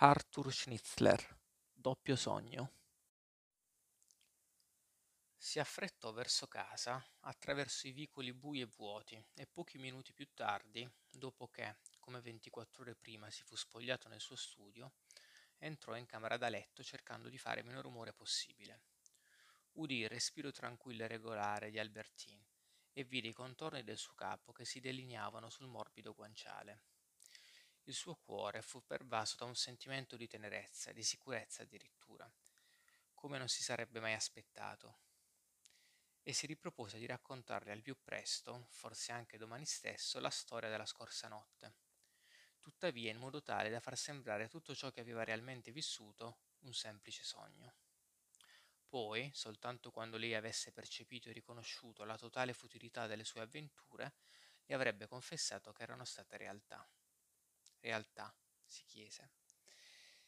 Arthur Schnitzler Doppio sogno Si affrettò verso casa attraverso i vicoli bui e vuoti e pochi minuti più tardi, dopo che, come ventiquattro ore prima, si fu spogliato nel suo studio, entrò in camera da letto cercando di fare meno rumore possibile. Udì il respiro tranquillo e regolare di Albertine e vide i contorni del suo capo che si delineavano sul morbido guanciale. Il suo cuore fu pervaso da un sentimento di tenerezza, di sicurezza addirittura, come non si sarebbe mai aspettato. E si ripropose di raccontarle al più presto, forse anche domani stesso, la storia della scorsa notte. Tuttavia in modo tale da far sembrare tutto ciò che aveva realmente vissuto un semplice sogno. Poi, soltanto quando lei avesse percepito e riconosciuto la totale futilità delle sue avventure, le avrebbe confessato che erano state realtà realtà, si chiese.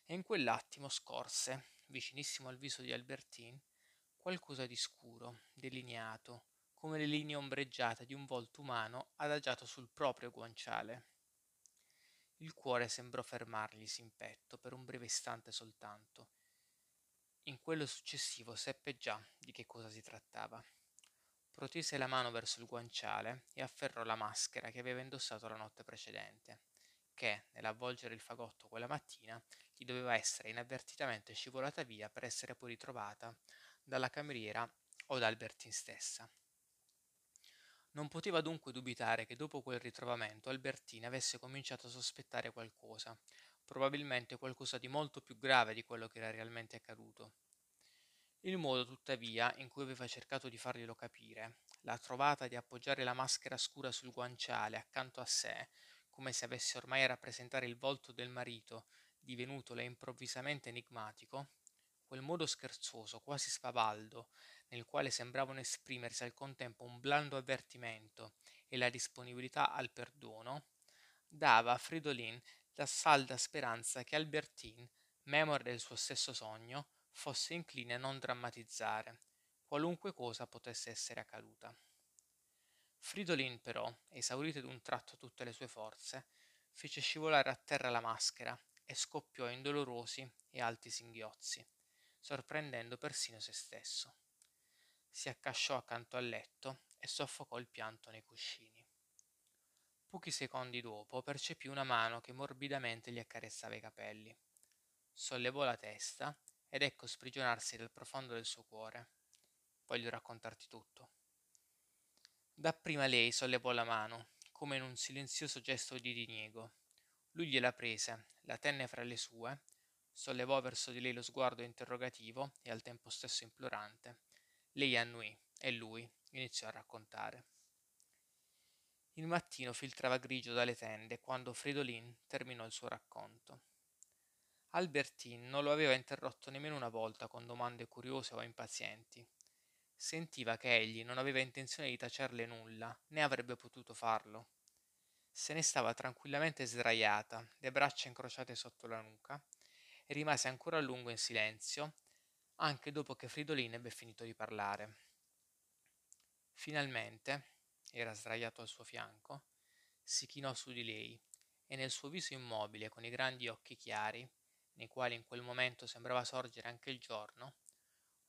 E in quell'attimo scorse, vicinissimo al viso di Albertine, qualcosa di scuro, delineato, come le linee ombreggiate di un volto umano adagiato sul proprio guanciale. Il cuore sembrò fermarglisi in petto per un breve istante soltanto. In quello successivo seppe già di che cosa si trattava. Protese la mano verso il guanciale e afferrò la maschera che aveva indossato la notte precedente che, nell'avvolgere il fagotto quella mattina, gli doveva essere inavvertitamente scivolata via per essere poi ritrovata dalla cameriera o da Albertine stessa. Non poteva dunque dubitare che dopo quel ritrovamento Albertine avesse cominciato a sospettare qualcosa, probabilmente qualcosa di molto più grave di quello che era realmente accaduto. Il modo, tuttavia, in cui aveva cercato di farglielo capire, la trovata di appoggiare la maschera scura sul guanciale accanto a sé, come se avesse ormai a rappresentare il volto del marito, divenutole improvvisamente enigmatico, quel modo scherzoso, quasi spavaldo, nel quale sembravano esprimersi al contempo un blando avvertimento e la disponibilità al perdono, dava a Fridolin la salda speranza che Albertine, memore del suo stesso sogno, fosse incline a non drammatizzare, qualunque cosa potesse essere accaduta. Fridolin però, esaurite d'un tratto tutte le sue forze, fece scivolare a terra la maschera e scoppiò in dolorosi e alti singhiozzi, sorprendendo persino se stesso. Si accasciò accanto al letto e soffocò il pianto nei cuscini. Pochi secondi dopo percepì una mano che morbidamente gli accarezzava i capelli. Sollevò la testa ed ecco sprigionarsi dal profondo del suo cuore. Voglio raccontarti tutto. Dapprima lei sollevò la mano, come in un silenzioso gesto di diniego. Lui gliela prese, la tenne fra le sue, sollevò verso di lei lo sguardo interrogativo e al tempo stesso implorante. Lei annuì e lui iniziò a raccontare. Il mattino filtrava grigio dalle tende quando Fridolin terminò il suo racconto. Albertine non lo aveva interrotto nemmeno una volta con domande curiose o impazienti. Sentiva che egli non aveva intenzione di tacerle nulla, né avrebbe potuto farlo. Se ne stava tranquillamente sdraiata, le braccia incrociate sotto la nuca, e rimase ancora a lungo in silenzio, anche dopo che Fridolin ebbe finito di parlare. Finalmente, era sdraiato al suo fianco, si chinò su di lei e nel suo viso immobile, con i grandi occhi chiari, nei quali in quel momento sembrava sorgere anche il giorno,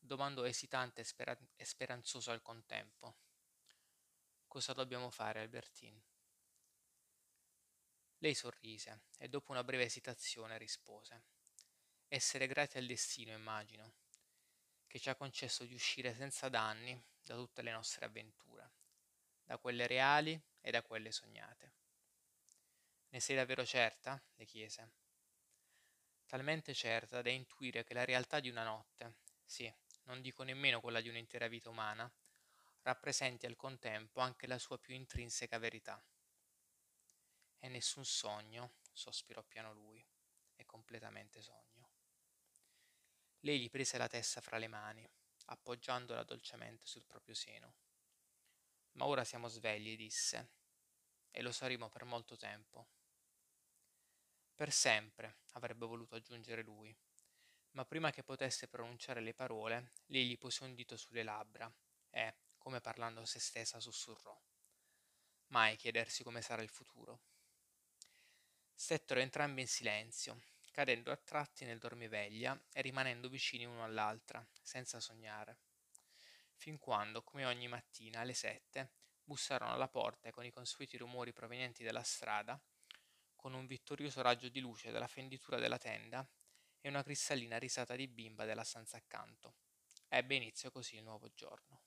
domandò esitante e, spera- e speranzoso al contempo. Cosa dobbiamo fare, Albertine? Lei sorrise e dopo una breve esitazione rispose. Essere grati al destino, immagino, che ci ha concesso di uscire senza danni da tutte le nostre avventure, da quelle reali e da quelle sognate. Ne sei davvero certa? le chiese. Talmente certa da intuire che la realtà di una notte, sì, non dico nemmeno quella di un'intera vita umana, rappresenti al contempo anche la sua più intrinseca verità. E nessun sogno, sospirò piano lui, è completamente sogno. Lei gli prese la testa fra le mani, appoggiandola dolcemente sul proprio seno. Ma ora siamo svegli, disse, e lo saremo per molto tempo. Per sempre, avrebbe voluto aggiungere lui, ma prima che potesse pronunciare le parole, lei gli pose un dito sulle labbra e, come parlando a se stessa, sussurrò. Mai chiedersi come sarà il futuro. Stettero entrambi in silenzio, cadendo a tratti nel dormiveglia e rimanendo vicini uno all'altra, senza sognare. Fin quando, come ogni mattina alle sette, bussarono alla porta e con i consueti rumori provenienti dalla strada, con un vittorioso raggio di luce dalla fenditura della tenda e una cristallina risata di bimba della stanza accanto. Ebbe inizio così il nuovo giorno.